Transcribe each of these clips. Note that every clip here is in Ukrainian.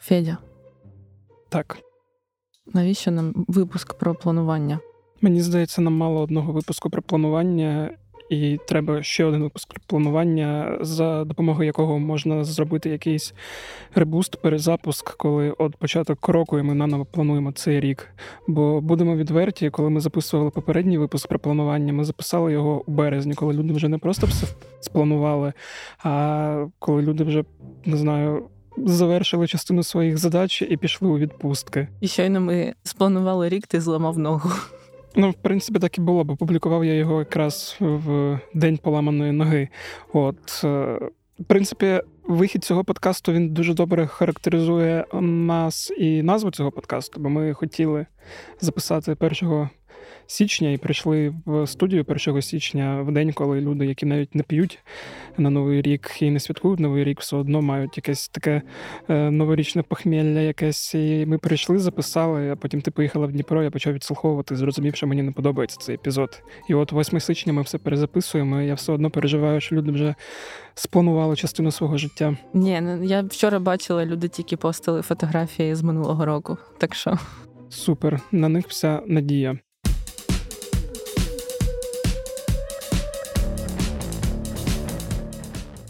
Федя, Так. навіщо нам випуск про планування? Мені здається, нам мало одного випуску про планування, і треба ще один випуск про планування, за допомогою якого можна зробити якийсь ребуст, перезапуск, коли от початок року і ми наново плануємо цей рік. Бо будемо відверті, коли ми записували попередній випуск про планування, ми записали його у березні, коли люди вже не просто все спланували, а коли люди вже не знаю. Завершили частину своїх задач і пішли у відпустки. І щойно ми спланували рік, ти зламав ногу. Ну, в принципі, так і було, бо публікував я його якраз в день поламаної ноги. От, е, в принципі, вихід цього подкасту він дуже добре характеризує нас і назву цього подкасту, бо ми хотіли записати 1 січня і прийшли в студію 1 січня в день, коли люди, які навіть не п'ють на новий рік і не святкують новий рік, все одно мають якесь таке е, новорічне похмілля якесь. І ми прийшли, записали, а потім ти поїхала в Дніпро, я почав відслуховувати, зрозумів, що мені не подобається цей епізод. І от 8 січня ми все перезаписуємо. і Я все одно переживаю, що люди вже спланували частину свого життя. Ні, ну, я вчора бачила, люди тільки постили фотографії з минулого року. Так що Супер, на них вся надія.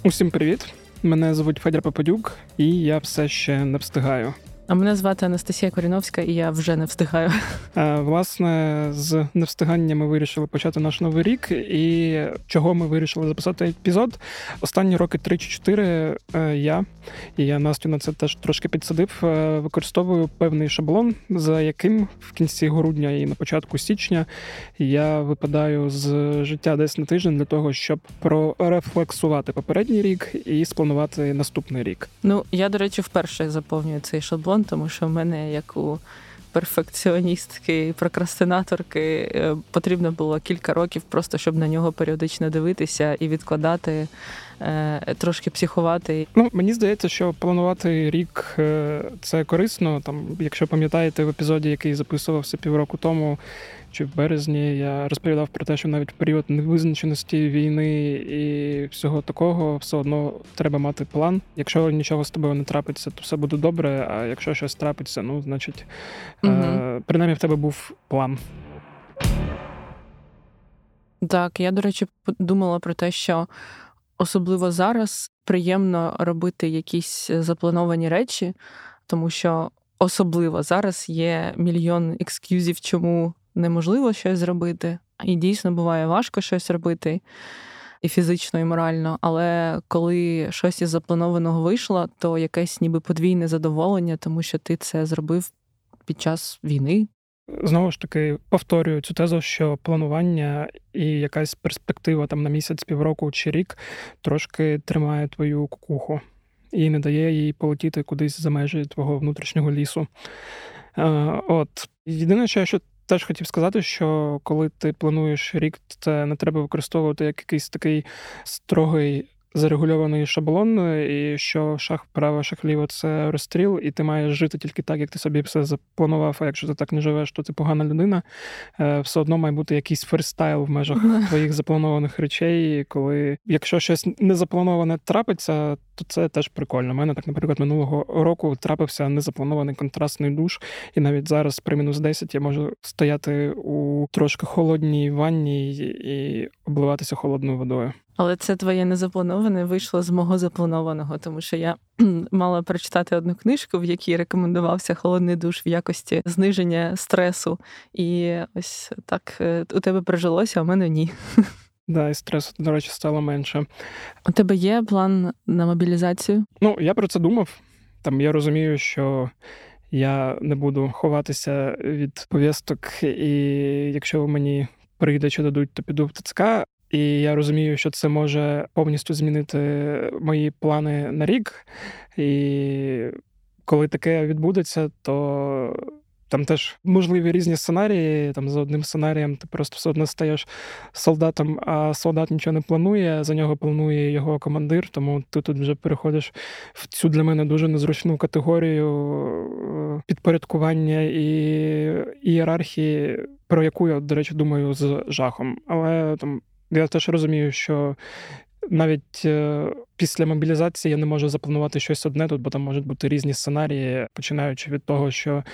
Усім привіт! Мене звуть Федір Попадюк, і я все ще не встигаю. А мене звати Анастасія Коріновська, і я вже не встигаю. Е, Власне, з невстигання ми вирішили почати наш новий рік. І чого ми вирішили записати епізод? Останні роки 3 чи 4 е, я і я Настю на це теж трошки підсадив. е, Використовую певний шаблон, за яким в кінці грудня і на початку січня я випадаю з життя десь на тиждень для того, щоб прорефлексувати попередній рік і спланувати наступний рік. Ну, я, до речі, вперше заповнюю цей шаблон, тому що в мене, як у перфекціоністки прокрастинаторки, е, потрібно було кілька років просто, щоб на нього періодично дивитися і відкладати, е, трошки психувати. Ну, мені здається, що планувати рік е, це корисно. Там, якщо пам'ятаєте в епізоді, який записувався півроку тому чи в березні, я розповідав про те, що навіть в період невизначеності війни і всього такого, все одно треба мати план. Якщо нічого з тобою не трапиться, то все буде добре. А якщо щось трапиться, ну значить, е, принаймні в тебе був план. Так, я, до речі, думала про те, що особливо зараз приємно робити якісь заплановані речі, тому що особливо зараз є мільйон екскюзів, чому неможливо щось зробити. І дійсно буває важко щось робити і фізично, і морально. Але коли щось із запланованого вийшло, то якесь ніби подвійне задоволення, тому що ти це зробив під час війни, Знову ж таки, повторюю цю тезу, що планування і якась перспектива там на місяць, півроку чи рік трошки тримає твою кукуху і не дає їй полетіти кудись за межі твого внутрішнього лісу. Е, От єдине, що я теж хотів сказати, що коли ти плануєш рік, це не треба використовувати як якийсь такий строгий. Зарегульований шаблон, і що шах вправо, шах ліво це розстріл, і ти маєш жити тільки так, як ти собі все запланував. А якщо ти так не живеш, то ти погана людина. Е, Все одно має бути якийсь фристайл в межах твоїх запланованих речей. Коли якщо щось незаплановане трапиться, то це теж прикольно. У мене так, наприклад, минулого року трапився незапланований контрастний душ, і навіть зараз при мінус 10 я можу стояти у трошки холодній ванні і обливатися холодною водою. Але це твоє незаплановане вийшло з мого запланованого, тому що я мала прочитати одну книжку, в якій рекомендувався холодний душ в якості зниження стресу. І ось так е, у тебе прижилося, а у мене ні. Да, і стресу, до речі, стало менше. У тебе є план на мобілізацію? Ну, я про це думав. Там я розумію, що я не буду ховатися від повісток, і якщо мені прийде чи дадуть, то піду в ТЦК. І я розумію, що це може повністю змінити мої плани на рік. І коли таке відбудеться, то там теж можливі різні сценарії. Там за одним сценарієм ти просто все одно стаєш солдатом, а солдат нічого не планує, за нього планує його командир. Тому ти тут вже переходиш в цю для мене дуже незручну категорію е, підпорядкування і ієрархії, про яку я, до речі, думаю з жахом. Але там я теж розумію, що навіть е, після мобілізації я не можу запланувати щось одне тут, бо там можуть бути різні сценарії, починаючи від того, що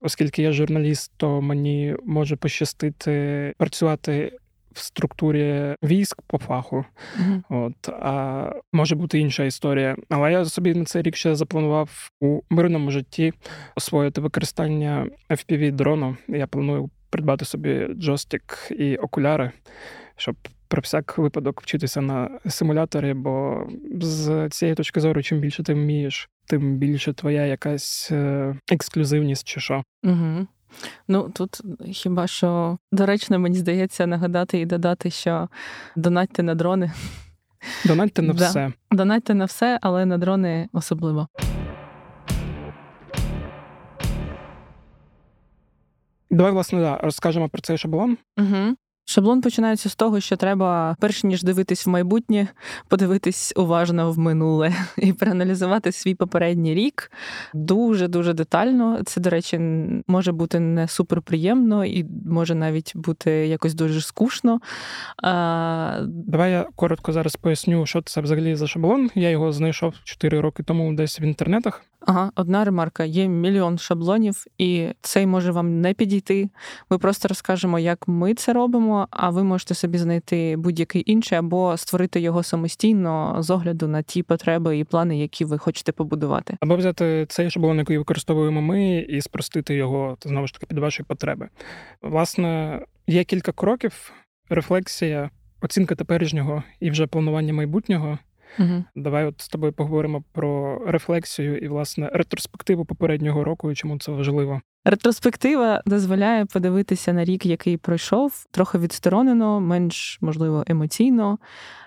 оскільки я журналіст, то мені може пощастити працювати. В структурі військ по фаху, mm-hmm. от а може бути інша історія. Але я собі на цей рік ще запланував у мирному житті освоїти використання fpv дрону. Я планую придбати собі джойстик і окуляри, щоб про всяк випадок вчитися на симуляторі, бо з цієї точки зору, чим більше ти вмієш, тим більше твоя якась е, ексклюзивність чи що. Угу. Ну тут хіба що доречно, мені здається, нагадати і додати, що донатьте на дрони. Донатьте на да. все. Донатьте на все, але на дрони особливо. Давай, власне, да, розкажемо про цей шаблон. Угу. Шаблон починається з того, що треба, перш ніж дивитись в майбутнє, подивитись уважно в минуле і проаналізувати свій попередній рік дуже дуже детально. Це, до речі, може бути не суперприємно і може навіть бути якось дуже скучно. А... Давай я коротко зараз поясню, що це взагалі за шаблон. Я його знайшов 4 роки тому десь в інтернетах. Ага, одна ремарка. Є мільйон шаблонів, і цей може вам не підійти. Ми просто розкажемо, як ми це робимо, а ви можете собі знайти будь-який інший або створити його самостійно з огляду на ті потреби і плани, які ви хочете побудувати. Або взяти цей шаблон, який використовуємо ми, і спростити його знову ж таки під ваші потреби. Власне, є кілька кроків: рефлексія, оцінка теперішнього і вже планування майбутнього. Угу. Давай от з тобою поговоримо про рефлексію і, власне, ретроспективу попереднього року і чому це важливо. Ретроспектива дозволяє подивитися на рік, який пройшов, трохи відсторонено, менш можливо емоційно,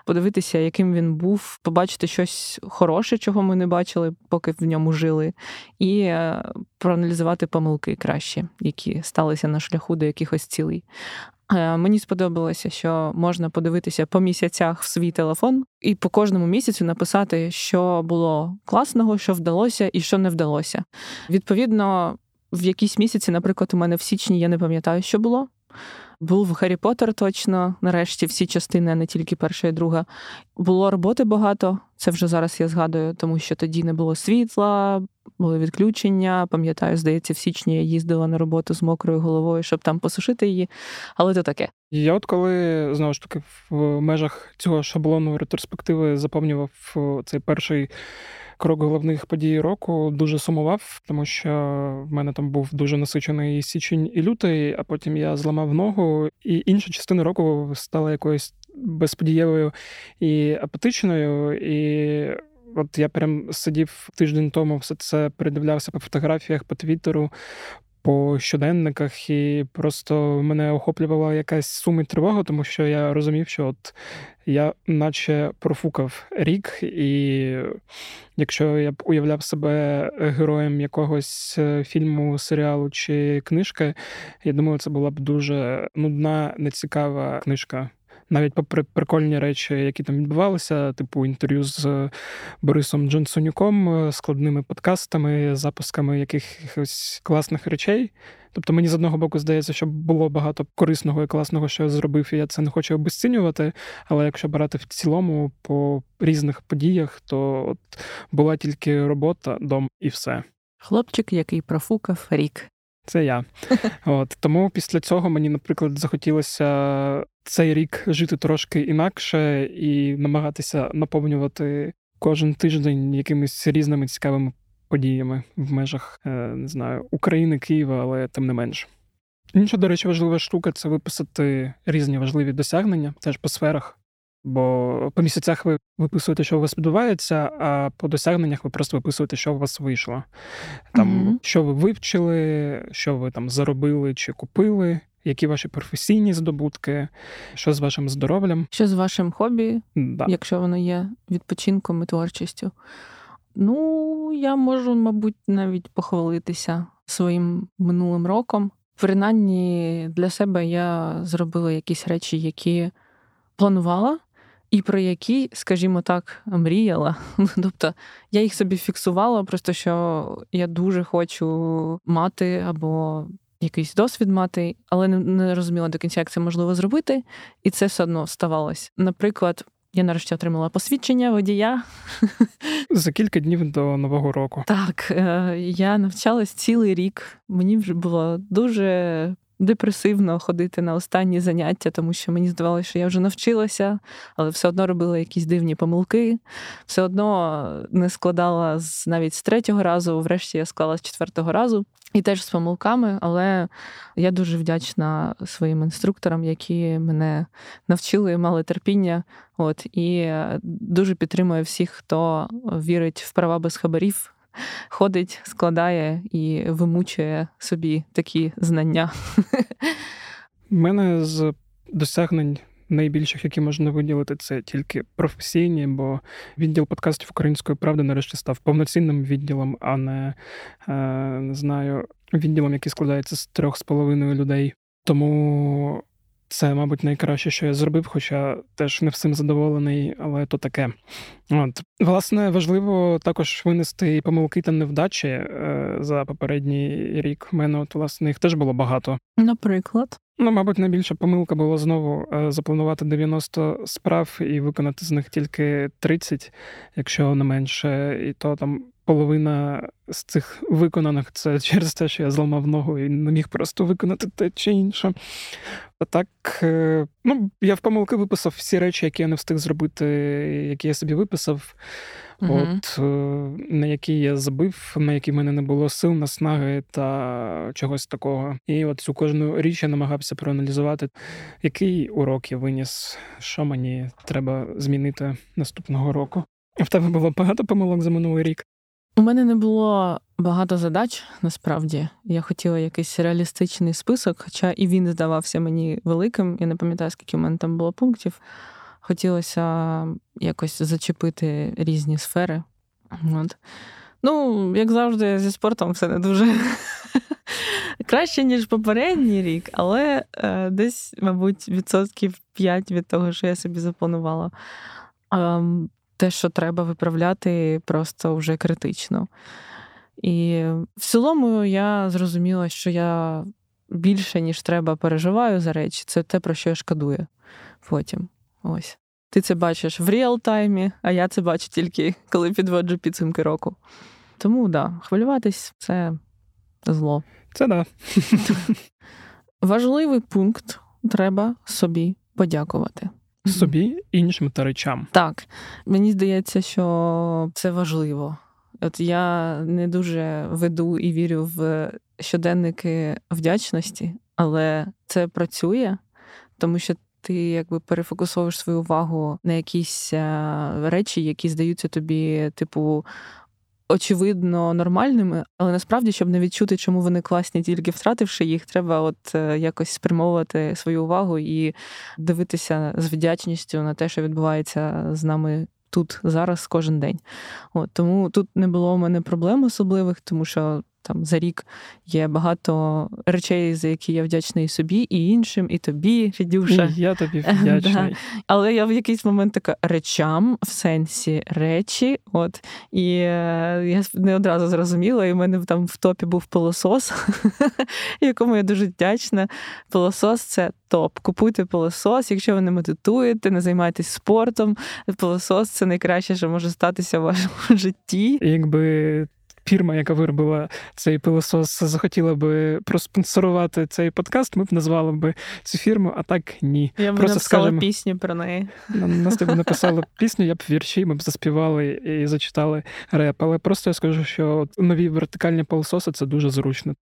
подивитися, яким він був, побачити щось хороше, чого ми не бачили, поки в ньому жили, і е, проаналізувати помилки краще, які сталися на шляху до якихось цілей. Е, мені сподобалося, що можна подивитися по місяцях в свій телефон і по кожному місяцю написати, що було класного, що вдалося і що не вдалося. Відповідно, в якісь місяці, наприклад, у мене в січні я не пам'ятаю, що було. Був Гаррі Поттер точно, нарешті всі частини, а не тільки перша і друга. Було роботи багато, це вже зараз я згадую, тому що тоді не було світла, були відключення. Пам'ятаю, здається, в січні я їздила на роботу з мокрою головою, щоб там посушити її. Але то таке. Я от коли знову ж таки в межах цього шаблону ретроспективи заповнював цей перший крок головних подій року дуже сумував, тому що в мене там був дуже насичений січень і лютий, а потім я зламав ногу, і інша частина року стала якоюсь безподієвою і апатичною. І от я прям сидів тиждень тому, все це передивлявся по фотографіях, по твіттеру, по щоденниках, і просто мене охоплювала якась сума і тривога, тому що я розумів, що от я наче профукав рік, і якщо я б уявляв себе героєм якогось е, фільму, серіалу чи книжки, я думаю, це була б дуже нудна, нецікава книжка навіть попри прикольні речі, які там відбувалися, типу інтерв'ю з Борисом Джонсонюком, е, складними подкастами, запусками якихось класних речей. Тобто мені з одного боку здається, що було багато корисного і класного, що я зробив, і я це не хочу обесцінювати. Але якщо брати в цілому по різних подіях, то от була тільки робота, дом і все. Хлопчик, який профукав рік. Це я. От Тому після цього мені, наприклад, захотілося цей рік жити трошки інакше і намагатися наповнювати кожен тиждень якимись різними цікавими подіями в межах е, не знаю, України, Києва, але тим не менш. Інша, до речі, важлива штука це виписати різні важливі досягнення теж по сферах. Бо по місяцях ви виписуєте, що у вас відбувається, а по досягненнях ви просто виписуєте, що у вас вийшло. Там, mm-hmm. Що ви вивчили, що ви там заробили чи купили, які ваші професійні здобутки, що з вашим здоров'ям. Що з вашим хобі, да. якщо воно є відпочинком і творчістю. Ну, я можу, мабуть, навіть похвалитися своїм минулим роком. Принаймні для себе я зробила якісь речі, які планувала і про які, скажімо так, мріяла. Тобто я їх собі фіксувала, просто що я дуже хочу мати або якийсь досвід мати, але не розуміла до кінця, як це можливо зробити, і це все одно ставалось. Наприклад, Я нарешті отримала посвідчення водія. За кілька днів до Нового року. Так, е, я навчалась цілий рік. Мені вже було дуже депресивно ходити на останні заняття, тому що мені здавалося, що я вже навчилася, але все одно робила якісь дивні помилки, все одно не складала з навіть з третього разу, врешті я склала з четвертого разу. І теж з помилками, але я дуже вдячна своїм інструкторам, які мене навчили, мали терпіння. От і дуже підтримую всіх, хто вірить в права без хабарів, ходить, складає і вимучує собі такі знання. У мене з досягнень. Найбільших, які можна виділити, це тільки професійні, бо відділ подкастів Української правди нарешті став повноцінним відділом, а не е, не знаю, відділом, який складається з трьох з половиною людей. Тому це, мабуть, найкраще, що я зробив, хоча теж не всім задоволений, але то таке. От. Власне, важливо також винести і помилки та невдачі е, за попередній рік. У мене, от, власне, їх теж було багато. Наприклад. Ну, мабуть, найбільша помилка була знову е, запланувати 90 справ і виконати з них тільки 30, якщо не менше, і то там половина з цих виконаних це через те, що я зламав ногу і не міг просто виконати те чи інше. А так, е, ну, я в помилки виписав всі речі, які я не встиг зробити, які я собі виписав. Угу. От е, на які я забив, на які в мене не було сил, наснаги та чогось такого. І от цю кожну річ я намагався проаналізувати, який урок я виніс, що мені треба змінити наступного року. В тебе було багато помилок за минулий рік. У мене не було багато задач насправді. Я хотіла якийсь реалістичний список, хоча і він здавався мені великим. Я не пам'ятаю, скільки в мене там було пунктів. Хотілося якось зачепити різні сфери. От. Ну, як завжди, зі спортом все не дуже краще, ніж попередній рік, але е, десь, мабуть, відсотків 5 від того, що я собі запланувала. Е, те, що треба виправляти, просто вже критично. І в цілому я зрозуміла, що я більше, ніж треба, переживаю за речі. Це те, про що я шкодую потім. Ось. Ти це бачиш в реал-таймі, а я це бачу тільки коли підводжу підсумки року. Тому да, хвилюватись це зло. Це да. Важливий пункт треба собі подякувати собі, іншим та речам. Так, мені здається, що це важливо. От я не дуже веду і вірю в щоденники вдячності, але це працює, тому що ти якби перефокусовуєш свою увагу на якісь е, речі, які здаються тобі, типу, очевидно нормальними, але насправді, щоб не відчути, чому вони класні, тільки втративши їх, треба от е, якось спрямовувати свою увагу і дивитися з вдячністю на те, що відбувається з нами. Тут зараз кожен день. От Тому тут не було у мене проблем особливих, тому що там за рік є багато речей, за які я вдячний і собі, і іншим, і тобі, Фідюша. І Я тобі вдячний. Да. Але я в якийсь момент така речам в сенсі речі. От і е, я не одразу зрозуміла, і в мене там в топі був пилосос, якому я дуже вдячна. Пилосос це топ. Купуйте пилосос, якщо ви не медитуєте, не займаєтесь спортом. Пилосос це найкраще, що може статися в вашому житті. Якби фірма, яка виробила цей пилосос, захотіла би проспонсорувати цей подкаст, ми б назвали би цю фірму, а так ні. Я б Просто написала скажемо, пісню про неї. Нас тебе написали пісню, я б вірші, ми б заспівали і зачитали реп. Але просто я скажу, що нові вертикальні пилососи це дуже зручно.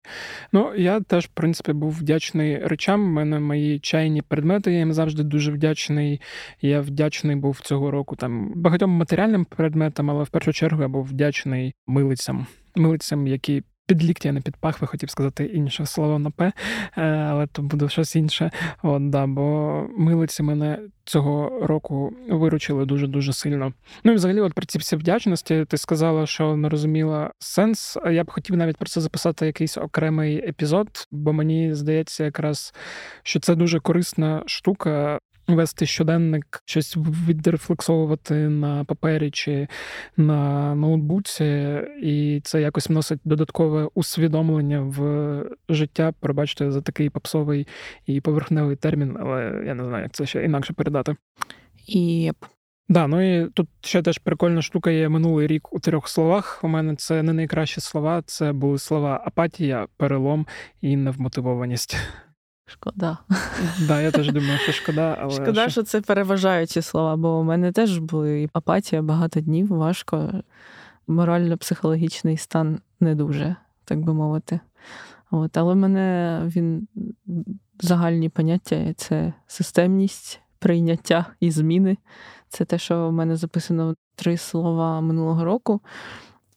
Ну, я теж, в принципі, був вдячний речам. У мене мої чайні предмети, я їм завжди дуже вдячний. Я вдячний був цього року там багатьом матеріальним предметам, але в першу чергу я був вдячний милицям милицям, які під ліктя, не під пахви, хотів сказати інше слово на П, е, але то буде щось інше. От, да, Бо милиці мене цього року виручили дуже-дуже сильно. Ну і взагалі, от при цій всі вдячності, ти сказала, що не розуміла сенс. Я б хотів навіть про це записати якийсь окремий епізод, бо мені здається, якраз що це дуже корисна штука вести щоденник, щось відрефлексовувати на папері чи на ноутбуці, і це якось вносить додаткове усвідомлення в життя. Пробачте за такий попсовий і поверхневий термін, але я не знаю, як це ще інакше передати. І Да, ну і тут ще теж прикольна штука є минулий рік у трьох словах. У мене це не найкращі слова. Це були слова апатія, перелом і невмотивованість. Шкода. Да, я теж думаю, що шкода, але шкода, що це переважаючі слова, бо у мене теж були апатія багато днів, важко. Морально-психологічний стан не дуже, так би мовити. От, Але в мене він загальні поняття це системність, прийняття і зміни. Це те, що в мене записано три слова минулого року.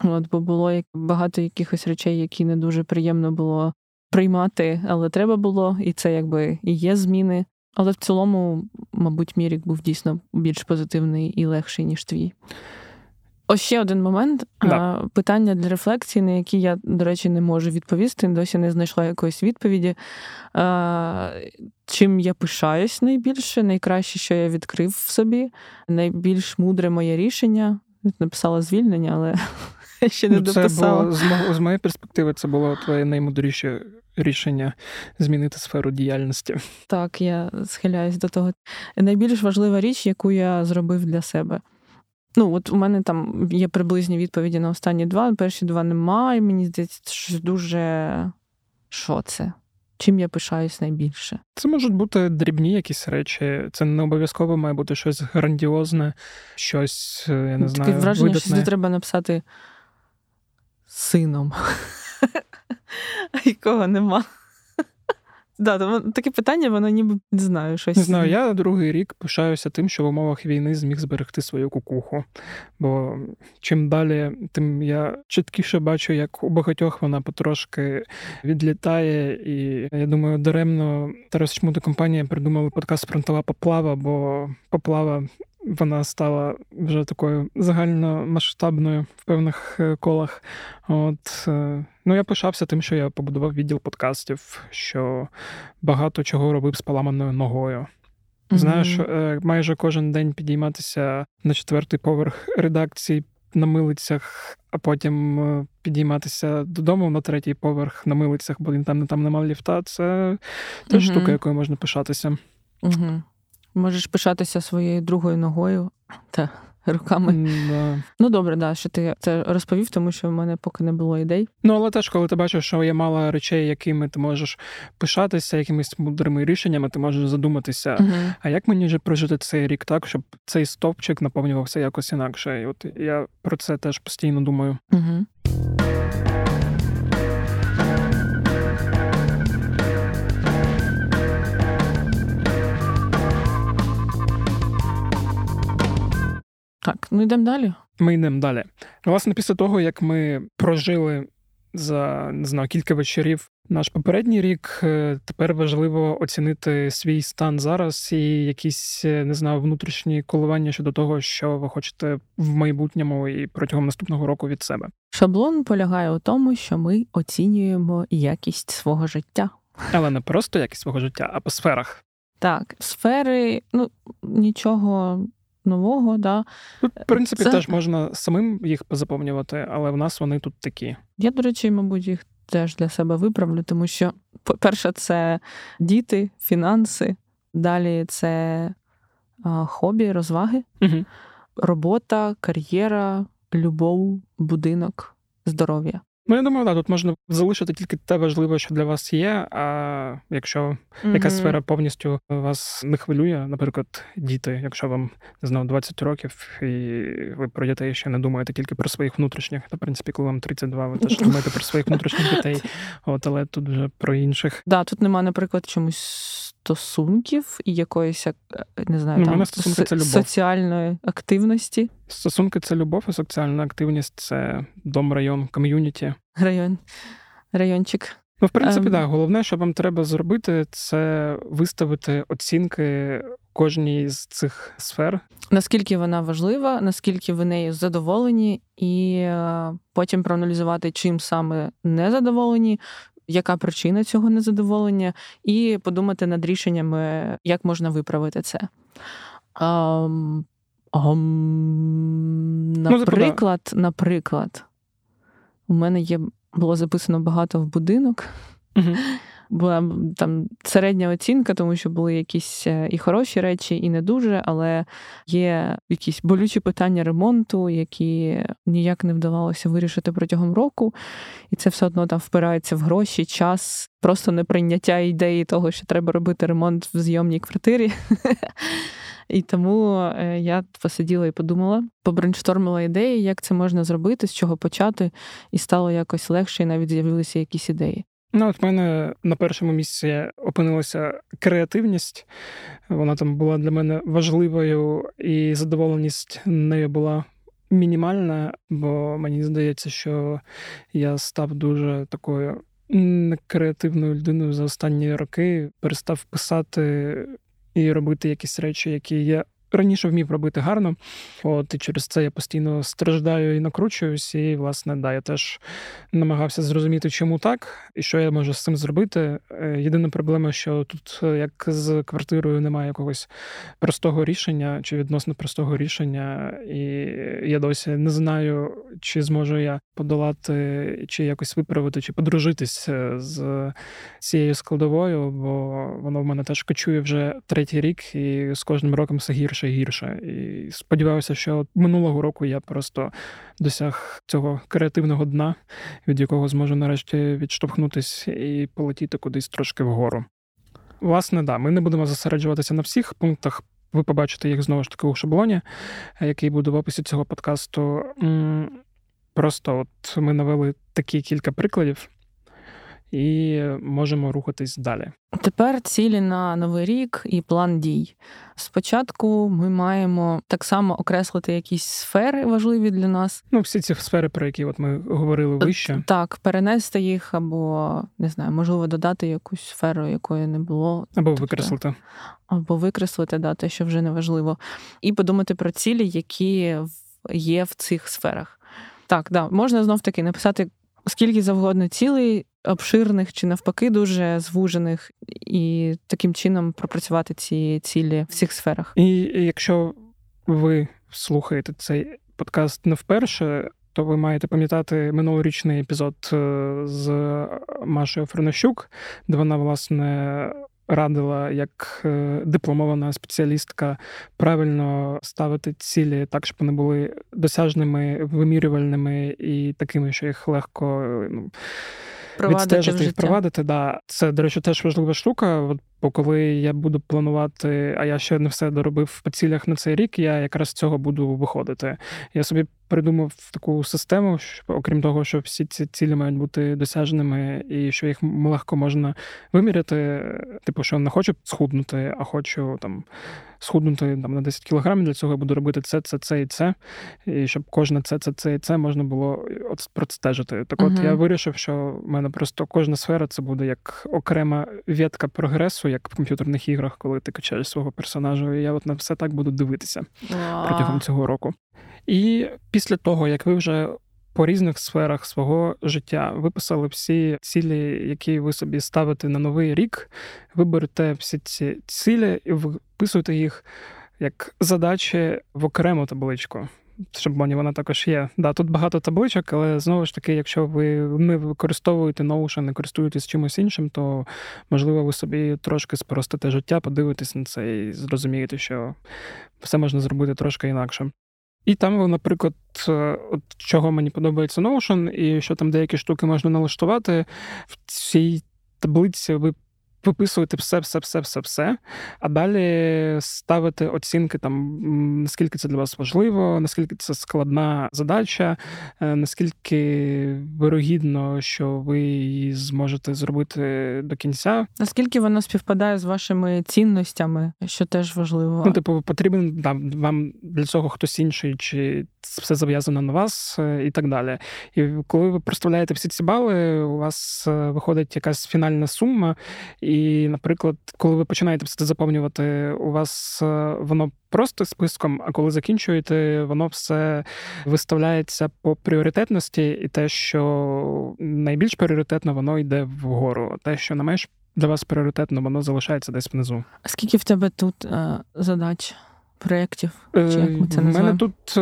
От, Бо було багато якихось речей, які не дуже приємно було приймати, але треба було, і це якби і є зміни. Але в цілому, мабуть, мій рік був дійсно більш позитивний і легший, ніж твій. Ось ще один момент. Да. Питання для рефлексії, на які я, до речі, не можу відповісти, досі не знайшла якоїсь відповіді. Чим я пишаюсь найбільше, найкраще, що я відкрив в собі, найбільш мудре моє рішення. Написала звільнення, але ще не ну, це дописала. Було, з, з моєї перспективи, це було твоє наймудріше рішення змінити сферу діяльності. Так, я схиляюсь до того. Найбільш важлива річ, яку я зробив для себе. Ну, от у мене там є приблизні відповіді на останні два. Перші два немає. Мені здається, що дуже що це? Чим я пишаюсь найбільше? Це можуть бути дрібні якісь речі. Це не обов'язково має бути щось грандіозне, щось, е, я не Таке знаю. враження, видатне. що треба написати сином, якого нема. Да, таке питання, воно ніби не знаю щось. Не знаю, я другий рік пишаюся тим, що в умовах війни зміг зберегти свою кукуху. Бо чим далі, тим я чіткіше бачу, як у багатьох вона потрошки відлітає. І я думаю, даремно Тарас Чмути компанія придумали подкаст Фронтова поплава, бо поплава. Вона стала вже такою загальномасштабною в певних е, колах. От е, Ну, я пишався тим, що я побудував відділ подкастів, що багато чого робив з поламаною ногою. Знаєш, е, майже кожен день підійматися на четвертий поверх редакції на милицях, а потім підійматися додому на третій поверх на милицях, бо він там там немає ліфта. Це теж mm-hmm. штука, якою можна пишатися. Mm-hmm. Можеш пишатися своєю другою ногою. Та руками. Да. Ну добре, да, що ти це розповів, тому що в мене поки не було ідей. Ну але теж, коли ти бачиш, що є мало речей, якими ти можеш пишатися, якимись мудрими рішеннями, ти можеш задуматися. Угу. А як мені вже прожити цей рік так, щоб цей стовпчик наповнювався якось інакше? І От я про це теж постійно думаю. Угу. Так, ну йдемо далі. Ми йдемо далі. Власне, після того, як ми прожили за не знаю, кілька вечорів наш попередній рік, е, тепер важливо оцінити свій стан зараз і якісь е, не знаю, внутрішні коливання щодо того, що ви хочете в майбутньому і протягом наступного року від себе. Шаблон полягає у тому, що ми оцінюємо якість свого життя. Але не просто якість свого життя, а по сферах. Так, сфери, ну нічого нового. Да. Тут, в принципі, Це... теж можна самим їх позаповнювати, але в нас вони тут такі. Я, до речі, мабуть, їх теж для себе виправлю, тому що, по-перше, це діти, фінанси, далі це хобі, розваги, угу. робота, кар'єра, любов, будинок, здоров'я. Ну, я думаю, да, тут можна залишити тільки те важливе, що для вас є. А якщо mm-hmm. якась сфера повністю вас не хвилює, наприклад, діти, якщо вам не знаю, 20 років, і ви про дітей ще не думаєте тільки про своїх внутрішніх, то в принципі, коли вам 32, ви теж думаєте про своїх внутрішніх дітей. От, але тут вже про інших. Да, тут немає, наприклад, чомусь стосунків і якоїсь е, не знаю, ну, там, стосунки це любов. соціальної активності. Стосунки це любов, а соціальна активність це дом, район, ком'юніті. Район, райончик. Ну, в принципі, так. Um... Да. Головне, що вам треба зробити, це виставити оцінки кожній з цих сфер. Наскільки вона важлива, наскільки ви нею задоволені, і е, потім проаналізувати, чим саме не задоволені, яка причина цього незадоволення, і подумати над рішеннями, як можна виправити це. Um, um, наприклад, ну, наприклад, у мене є було записано багато в будинок. uh була там середня оцінка, тому що були якісь е, і хороші речі, і не дуже, але є якісь болючі питання ремонту, які ніяк не вдавалося вирішити протягом року. І це все одно там впирається в гроші, час, просто неприйняття ідеї того, що треба робити ремонт в зйомній квартирі. І тому е, я посиділа і подумала, побрейнштормила ідеї, як це можна зробити, з чого почати, і стало якось легше, і навіть з'явилися якісь ідеї. Ну, от в мене на першому місці опинилася креативність. Вона там була для мене важливою, і задоволеність нею була мінімальна, бо мені здається, що я став дуже такою некреативною людиною за останні роки, перестав писати і робити якісь речі, які я раніше вмів робити гарно. От і через це я постійно страждаю і накручуюсь. І, власне, да, я теж намагався зрозуміти, чому так, і що я можу з цим зробити. Е, єдина проблема, що тут, е, як з квартирою, немає якогось простого рішення чи відносно простого рішення, і я досі не знаю, чи зможу я подолати, чи якось виправити, чи подружитись е, з цією складовою, бо воно в мене теж кочує вже третій рік, і з кожним роком все гірше і гірше. І сподіваюся, що минулого року я просто досяг цього креативного дна, від якого зможу нарешті відштовхнутись і полетіти кудись трошки вгору. Власне, да, ми не будемо зосереджуватися на всіх пунктах. Ви побачите їх знову ж таки у шаблоні, який буде в описі цього подкасту. Просто от ми навели такі кілька прикладів і можемо рухатись далі. Тепер цілі на новий рік і план дій. Спочатку ми маємо так само окреслити якісь сфери важливі для нас. Ну, всі ці сфери, про які от ми говорили вище. Так, перенести їх, або не знаю, можливо, додати якусь сферу, якої не було, або тобто, викреслити. Або викреслити, да, те, що вже не важливо, і подумати про цілі, які є в цих сферах. Так, да, можна знов таки написати скільки завгодно цілей, обширних чи навпаки, дуже звужених, і таким чином пропрацювати ці цілі в всіх сферах. І якщо ви слухаєте цей подкаст не вперше. То ви маєте пам'ятати минулорічний епізод е, з Машею Френощук, де вона, власне, радила як е, дипломована спеціалістка правильно ставити цілі так, щоб вони були досяжними, вимірювальними і такими, що їх легко ну, відстежити і впровадити. Да. Це, до речі, теж важлива штука. От, Бо коли я буду планувати, а я ще не все доробив по цілях на цей рік, я якраз з цього буду виходити. Я собі придумав таку систему, що, окрім того, що всі ці цілі мають бути досяжними, і що їх легко можна виміряти. Типу, що не хочу схуднути, а хочу там схуднути там на 10 кілограмів. Для цього я буду робити це, це, це і це. І щоб кожне це, це, це і це можна було простежити. Так, от uh я вирішив, що в мене просто кожна сфера це буде як окрема ветка прогресу, як в комп'ютерних іграх, коли ти качаєш свого персонажа. І я от на все так буду дивитися wow. протягом цього року. І після того, як ви вже по різних сферах свого життя виписали всі цілі, які ви собі ставите на новий рік, виберете всі ці цілі і виписуєте їх як задачі в окрему табличку. Шаблоні вона також є. Да, Тут багато табличок, але знову ж таки, якщо ви не використовуєте Notion, не користуєтесь чимось іншим, то можливо ви собі трошки спростите життя, подивитесь на це і зрозумієте, що все можна зробити трошки інакше. І там, наприклад, е, от чого мені подобається Notion, і що там деякі штуки можна налаштувати в цій таблиці ви виписувати все, все, все, все, все, а далі ставити оцінки там, наскільки це для вас важливо, наскільки це складна задача, е, наскільки вирогідно, що ви її зможете зробити до кінця. Наскільки воно співпадає з вашими цінностями, що теж важливо. Ну, типу, потрібен там, вам для цього хтось інший, чи все зав'язано на вас, е, і так далі. І коли ви проставляєте всі ці бали, у вас е, виходить якась фінальна сума. І, наприклад, коли ви починаєте все це заповнювати, у вас е, воно просто списком, а коли закінчуєте, воно все виставляється по пріоритетності, і те, що найбільш пріоритетно, воно йде вгору. Те, що не менш для вас пріоритетно, воно залишається десь внизу. А скільки в тебе тут е, задач? Проєктів? Чи як ми це У мене тут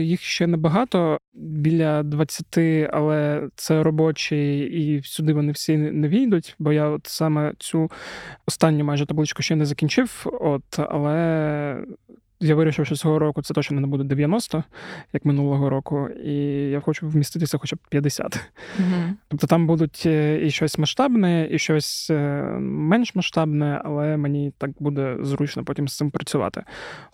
їх ще небагато, біля 20, але це робочі, і сюди вони всі не війдуть, бо я от саме цю останню майже табличку ще не закінчив. От, але я вирішив, що цього року це точно не буде 90, як минулого року, і я хочу вміститися хоча б 50. Угу. Тобто там будуть е, і щось масштабне, і щось е, менш масштабне, але мені так буде зручно потім з цим працювати.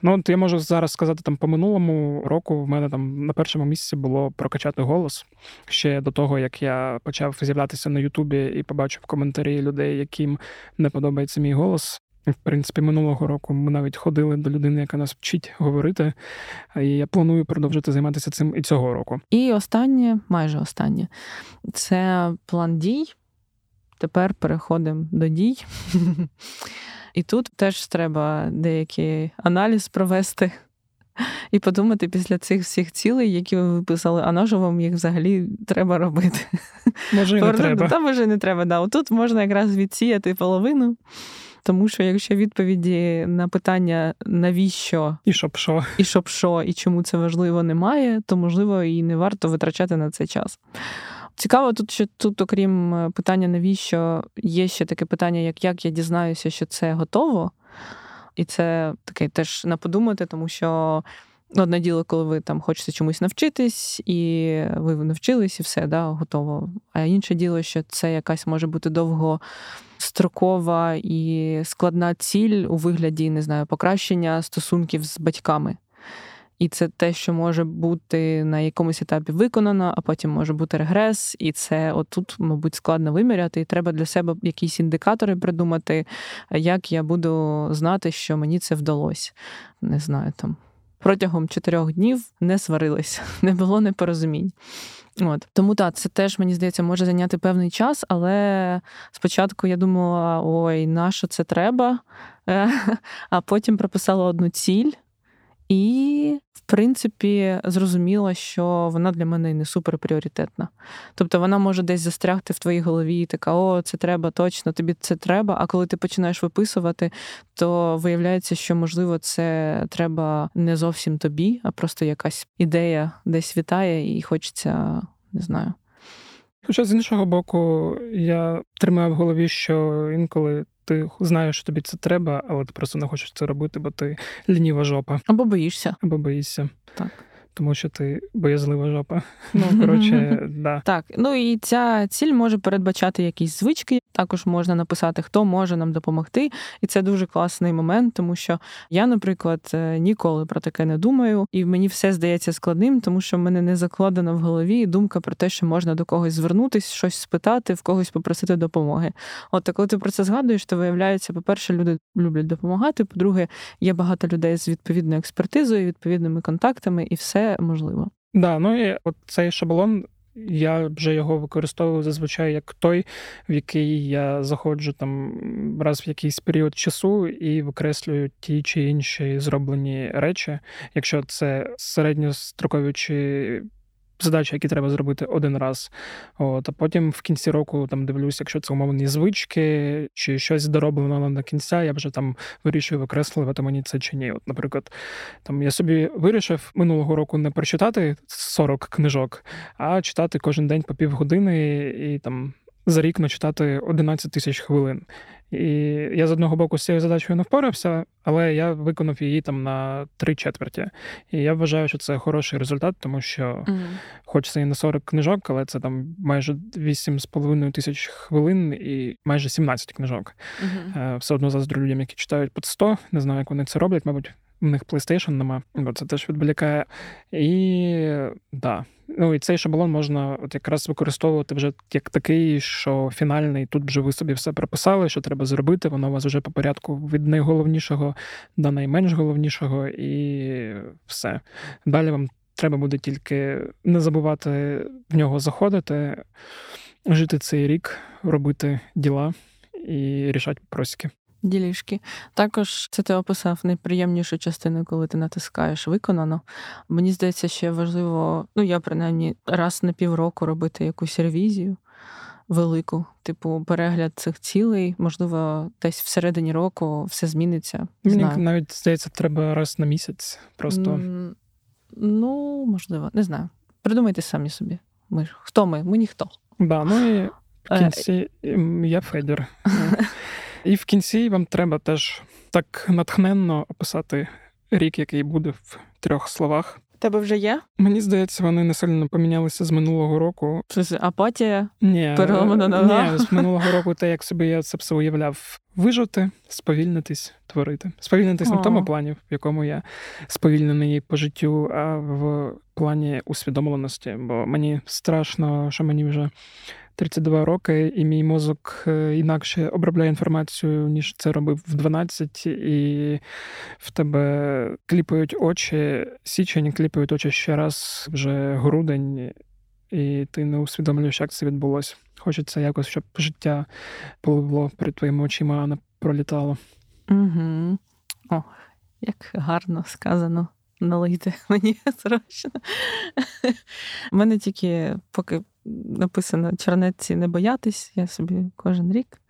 Ну, от я можу зараз сказати, там по минулому року в мене там на першому місці було прокачати голос ще до того, як я почав з'являтися на Ютубі і побачив коментарі людей, яким не подобається мій голос. В принципі, минулого року ми навіть ходили до людини, яка нас вчить говорити. І я планую продовжити займатися цим і цього року. І останнє, майже останнє, це план дій. Тепер переходимо до дій. І тут теж треба деякий аналіз провести і подумати після цих всіх цілей, які ви виписали, а що вам їх взагалі треба робити. Може, і не треба. Та, може, не треба. Да. Отут можна якраз відсіяти половину. Тому що якщо відповіді на питання навіщо і щоб що, і щоб що, і чому це важливо, немає, то можливо і не варто витрачати на це час. Цікаво, тут що тут, окрім е, питання, навіщо є ще таке питання, як як я дізнаюся, що це готово. І це таке теж на подумати, тому що одне діло, коли ви там хочете чомусь навчитись, і ви навчились, і все, да, готово. А інше діло, що це якась може бути довго строкова і складна ціль у вигляді, не знаю, покращення стосунків з батьками. І це те, що може бути на якомусь етапі виконано, а потім може бути регрес, і це отут, мабуть, складно виміряти. І треба для себе якісь індикатори придумати, як я буду знати, що мені це вдалося. Не знаю там. Протягом чотирьох днів не сварились, не було непорозумінь. От Тому так, це теж, мені здається, може зайняти певний час, але спочатку я думала, ой, на що це треба? А потім прописала одну ціль. І, в принципі, зрозуміла, що вона для мене не супер пріоритетна. Тобто вона може десь застрягти в твоїй голові, і така, о, це треба точно, тобі це треба. А коли ти починаєш виписувати, то виявляється, що, можливо, це треба не зовсім тобі, а просто якась ідея десь вітає, і хочеться, не знаю. Хоча з іншого боку, я тримаю в голові, що інколи ти знаєш, що тобі це треба, але ти просто не хочеш це робити, бо ти лініва жопа. Або боїшся. Або боїшся. Так тому що ти боязлива жопа. Ну, коротше, да. Так, ну і ця ціль може передбачати якісь звички. Також можна написати, хто може нам допомогти. І це дуже класний момент, тому що я, наприклад, е, ніколи про таке не думаю, і мені все здається складним, тому що в мене не закладена в голові думка про те, що можна до когось звернутись, щось спитати, в когось попросити допомоги. От так, коли ти про це згадуєш, то виявляється, по-перше, люди люблять допомагати. По-друге, є багато людей з відповідною експертизою, відповідними контактами, і все можливо. Да, ну і от цей шаблон. Я вже його використовую зазвичай як той, в який я заходжу там раз в якийсь період часу і викреслюю ті чи інші зроблені речі. Якщо це середньострокові чи задачі, які треба зробити один раз. От, А потім в кінці року там дивлюся, якщо це умовні звички, чи щось дороблено на кінця, я вже там вирішую викреслювати мені це чи ні. От, Наприклад, там я собі вирішив минулого року не прочитати 40 книжок, а читати кожен день по півгодини і там за рік начитати 11 тисяч хвилин. І я з одного боку з цією задачею не впорався, але я виконав її там на три четверті. І я вважаю, що це хороший результат, тому що, mm. хоч це і не 40 книжок, але це там майже 8,5 тисяч хвилин і майже 17 книжок. Mm-hmm. Все одно заздрю людям, які читають під 100. Не знаю, як вони це роблять, мабуть. У них PlayStation нема, бо це теж відволікає. І да. Ну і цей шаблон можна от якраз використовувати вже як такий, що фінальний. Тут вже ви собі все прописали, що треба зробити. Воно у вас вже по порядку від найголовнішого до найменш головнішого, і все. Далі вам треба буде тільки не забувати в нього заходити, жити цей рік, робити діла і рішати просіки. Ділішки. Також це ти описав найприємнішу частину, коли ти натискаєш виконано. Мені здається, ще важливо, ну я принаймні раз на півроку робити якусь ревізію. велику. Типу, перегляд цих цілей, можливо, десь всередині року все зміниться. Мені знаю. навіть здається, треба раз на місяць. Просто М, Ну, можливо, не знаю. Придумайте самі собі. Ми ж хто ми? Ми ніхто. да, ну і в Е, кінці я Федір. І в кінці вам треба теж так натхненно описати рік, який буде в трьох словах. Тебе вже є? Мені здається, вони не сильно помінялися з минулого року. Щось апатія. Ні, Переломана нога. Ні, з минулого року те, як собі я це все уявляв, вижити, сповільнитись, творити. Сповільнитись не в тому плані, в якому я сповільнений по життю, а в плані усвідомленості. Бо мені страшно, що мені вже 32 роки, і мій мозок е, інакше обробляє інформацію, ніж це робив в 12, і в тебе кліпають очі, січень, кліпають очі ще раз, вже грудень, і ти не усвідомлюєш, як це відбулося. Хочеться якось, щоб життя пливло перед твоїми очима, а не пролітало. Угу. О, як гарно сказано. Налийте мені срочно. У мене тільки поки написано чернетці не боятись, я собі кожен рік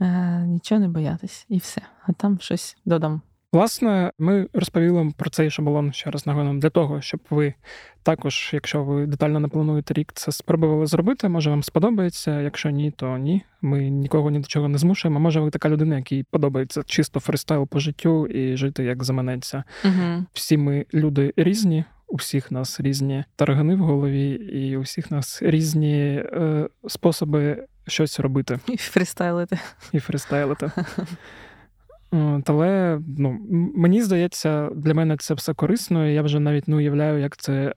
е, нічого не боятись, і все. А там щось додам. Власне, ми розповіли вам про цей шаблон ще раз нагадуємо, для того, щоб ви також, якщо ви детально не плануєте рік, це спробували зробити. Може, вам сподобається. Якщо ні, то ні. Ми нікого ні до чого не змушуємо. Може, ви така людина, якій подобається чисто фристайл по життю і жити як заманеться. Угу. Всі ми люди різні. У всіх нас різні таргани в голові, і у всіх нас різні е, способи щось робити І фрістайлити. і фристайлити. От, Але ну, мені здається, для мене це все корисно. і Я вже навіть не уявляю, як це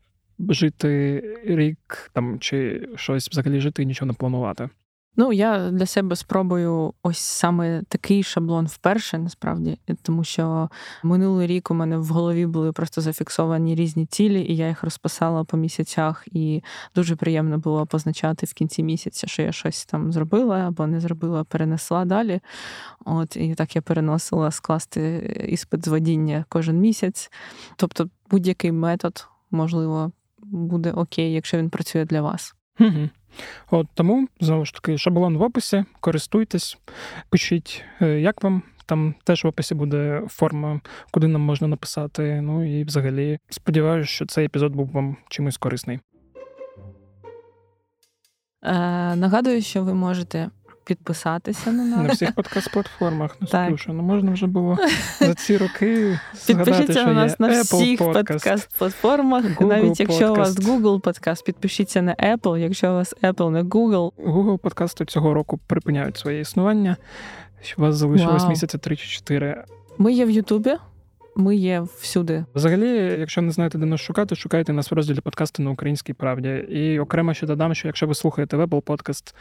жити рік там чи щось взагалі жити і нічого не планувати. Ну, я для себе спробую ось саме такий шаблон вперше, насправді, тому що минулий рік у мене в голові були просто зафіксовані різні цілі, і я їх розписала по місяцях, і дуже приємно було позначати в кінці місяця, що я щось там зробила або не зробила, перенесла далі. От і так я переносила скласти іспит з водіння кожен місяць. Тобто, будь-який метод, можливо, буде окей, якщо він працює для вас. От тому знову ж таки шаблон в описі, користуйтесь, пишіть, е, як вам. Там теж в описі буде форма, куди нам можна написати. Ну і взагалі сподіваюся, що цей епізод був вам чимось корисний. Е, нагадую, що ви можете підписатися на нас. На всіх подкаст-платформах. Ну. Слушай, ну можна вже було за ці роки згадати, Підпишіться на нас на всіх подкаст-платформах. Навіть якщо у вас Google подкаст, підпишіться на Apple. Якщо у вас Apple, не Google. Google подкасти цього року припиняють своє існування. У вас залишилось місяця 3-4. Ми є в Ютубі, ми є всюди. Взагалі, якщо не знаєте, де нас шукати, шукайте нас в розділі подкасти на українській правді. І окремо ще додам, що якщо ви слухаєте в Apple Podcast,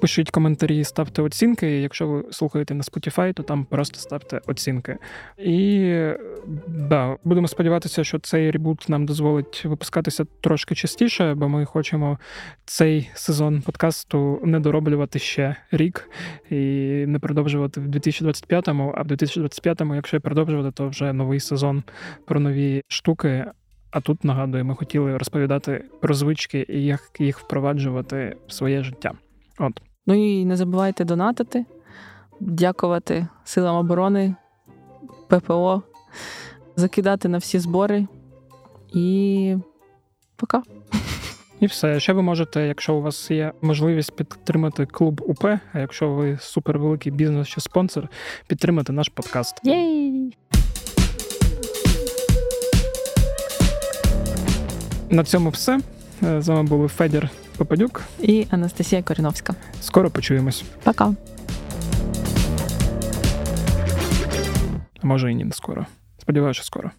пишіть коментарі, ставте оцінки. І якщо ви слухаєте на Spotify, то там просто ставте оцінки. І да, будемо сподіватися, що цей ребут нам дозволить випускатися трошки частіше, бо ми хочемо цей сезон подкасту не дороблювати ще рік і не продовжувати в 2025-му, а в 2025-му, якщо продовжувати, то вже новий сезон про нові штуки. А тут нагадую, ми хотіли розповідати про звички і як їх впроваджувати в своє життя. От Ну і не забувайте донатити, дякувати силам оборони, ППО, закидати на всі збори. І пока. і все. Ще ви можете, якщо у вас є можливість підтримати клуб УП, а якщо ви супервеликий бізнес чи спонсор, підтримати наш подкаст. Єй! На цьому все. Е, З вами були Федір Попадюк. І Анастасія Коріновська. Скоро почуємось. Пока. А може і не скоро. Сподіваюся, що скоро.